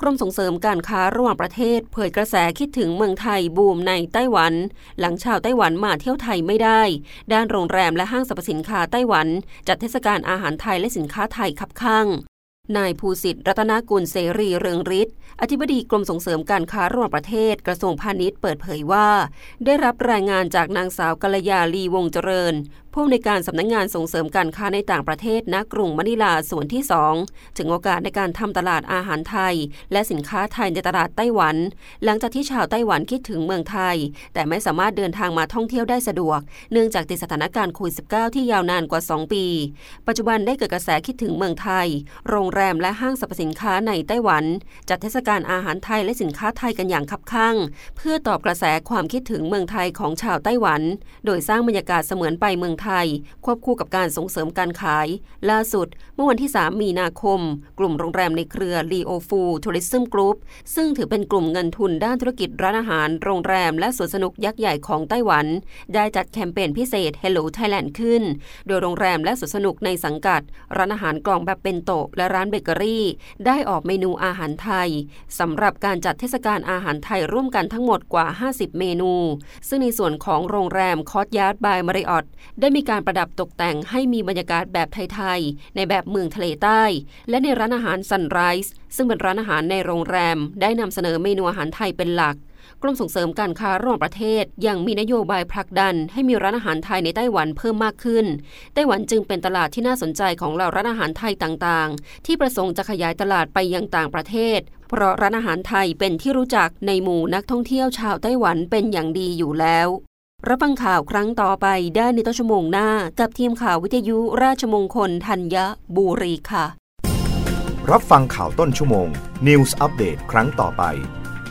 กรมส่งเสริมการค้าระหว่างประเทศ เผยกระแสคิดถึงเมืองไทยบูมในไต้หวัน หลังชาวไต้หวันมาเที่ยวไทยไม่ได้ ด้านโรงแรมและห้างสรรพสินค้าไต้หวัน จัดเทศกาลอาหารไทยและสินค้าไทยคับข้าง นายภูสิทธิ์รัตนกุลเสรีเรืองฤทธิ์อธิบดีกรมส่งเสริมการค้าระหว่างประเทศกระทรวงพาณิชย์เปิดเผยว่า ได้รับรายงานจากนางสาวกัลยาลีวงเจริญ ผู้อำนวยการสำนักงงานส่งเสริมการค้าในต่างประเทศณกรุงมะนิลาส่วนที่ 2 ถึงโอกาสในการทำตลาดอาหารไทย และสินค้าไทยในตลาดไต้หวัน หลังจากที่ชาวไต้หวันคิดถึงเมืองไทย แต่ไม่สามารถเดินทางมาท่องเที่ยวได้สะดวก เนื่องจากติดสถานการณ์โควิด -19 ที่ยาวนานกว่า 2 ปี ปัจจุบันได้เกิดกระแสคิดถึงเมืองไทยโรงแรมและห้างสรรพสินค้าในไต้หวัน จัดเทศกาลอาหารไทยและสินค้าไทยกันอย่างคับข้างเพื่อตอบกระแสความคิดถึงเมืองไทยของชาวไต้หวัน โดยสร้างบรรยากาศเสมือนไปเมืองไทย ควบคู่กับการส่งเสริมการขาย ล่าสุด เมื่อวันที่ 3 มีนาคม กลุ่มโรงแรมในเครือ l ีโอฟูทัวริซึมกรุ๊ปซึ่งถือเป็นกลุ่มเงินทุนด้านธุรกิจร้านอาหาร โรงแรม และสวนสนุกยักษ์ใหญ่ของไต้หวัน ได้จัดแคมเปญพิเศษ Hello Thailand ขึ้น โดยโรงแรมและสวนสนุกในสังกัด ร้านอาหารกล่องแบบเบนโตะและร้านานเบเกอรี่ ได้ออกเมนูอาหารไทยสำหรับการจัดเทศกาลอาหารไทยร่วมกันทั้งหมดกว่า 50 เมนู ซึ่งในส่วนของโรงแรม Courtyard by Marriott ได้มีการประดับตกแต่งให้มีบรรยากาศแบบไทยๆในแบบเมืองทะเลใต้ และในร้านอาหารซันไรส์ซึ่งเป็นร้านอาหารในโรงแรม ได้นำเสนอเมนูอาหารไทยเป็นหลัก กรมส่งเสริมการค้าระหว่างประเทศยังมีนโยบายผลักดัน ให้มีร้านอาหารไทยในไต้หวันเพิ่มมากขึ้น ไต้หวันจึงเป็นตลาดที่น่าสนใจของเราร้านอาหารไทยต่างๆ ที่ประสงค์จะขยายตลาดไปยังต่างประเทศ เพราะร้านอาหารไทยเป็นที่รู้จักในหมู่นักท่องเที่ยวชาวไต้หวันเป็นอย่างดีอยู่แล้ว รับฟังข่าวครั้งต่อไปได้ในต้นชั่วโมงหน้า กับทีมข่าววิทยุราชมงคลธัญบุรีค่ะ รับฟังข่าวต้นชั่วโมง News อัปเดตครั้งต่อไป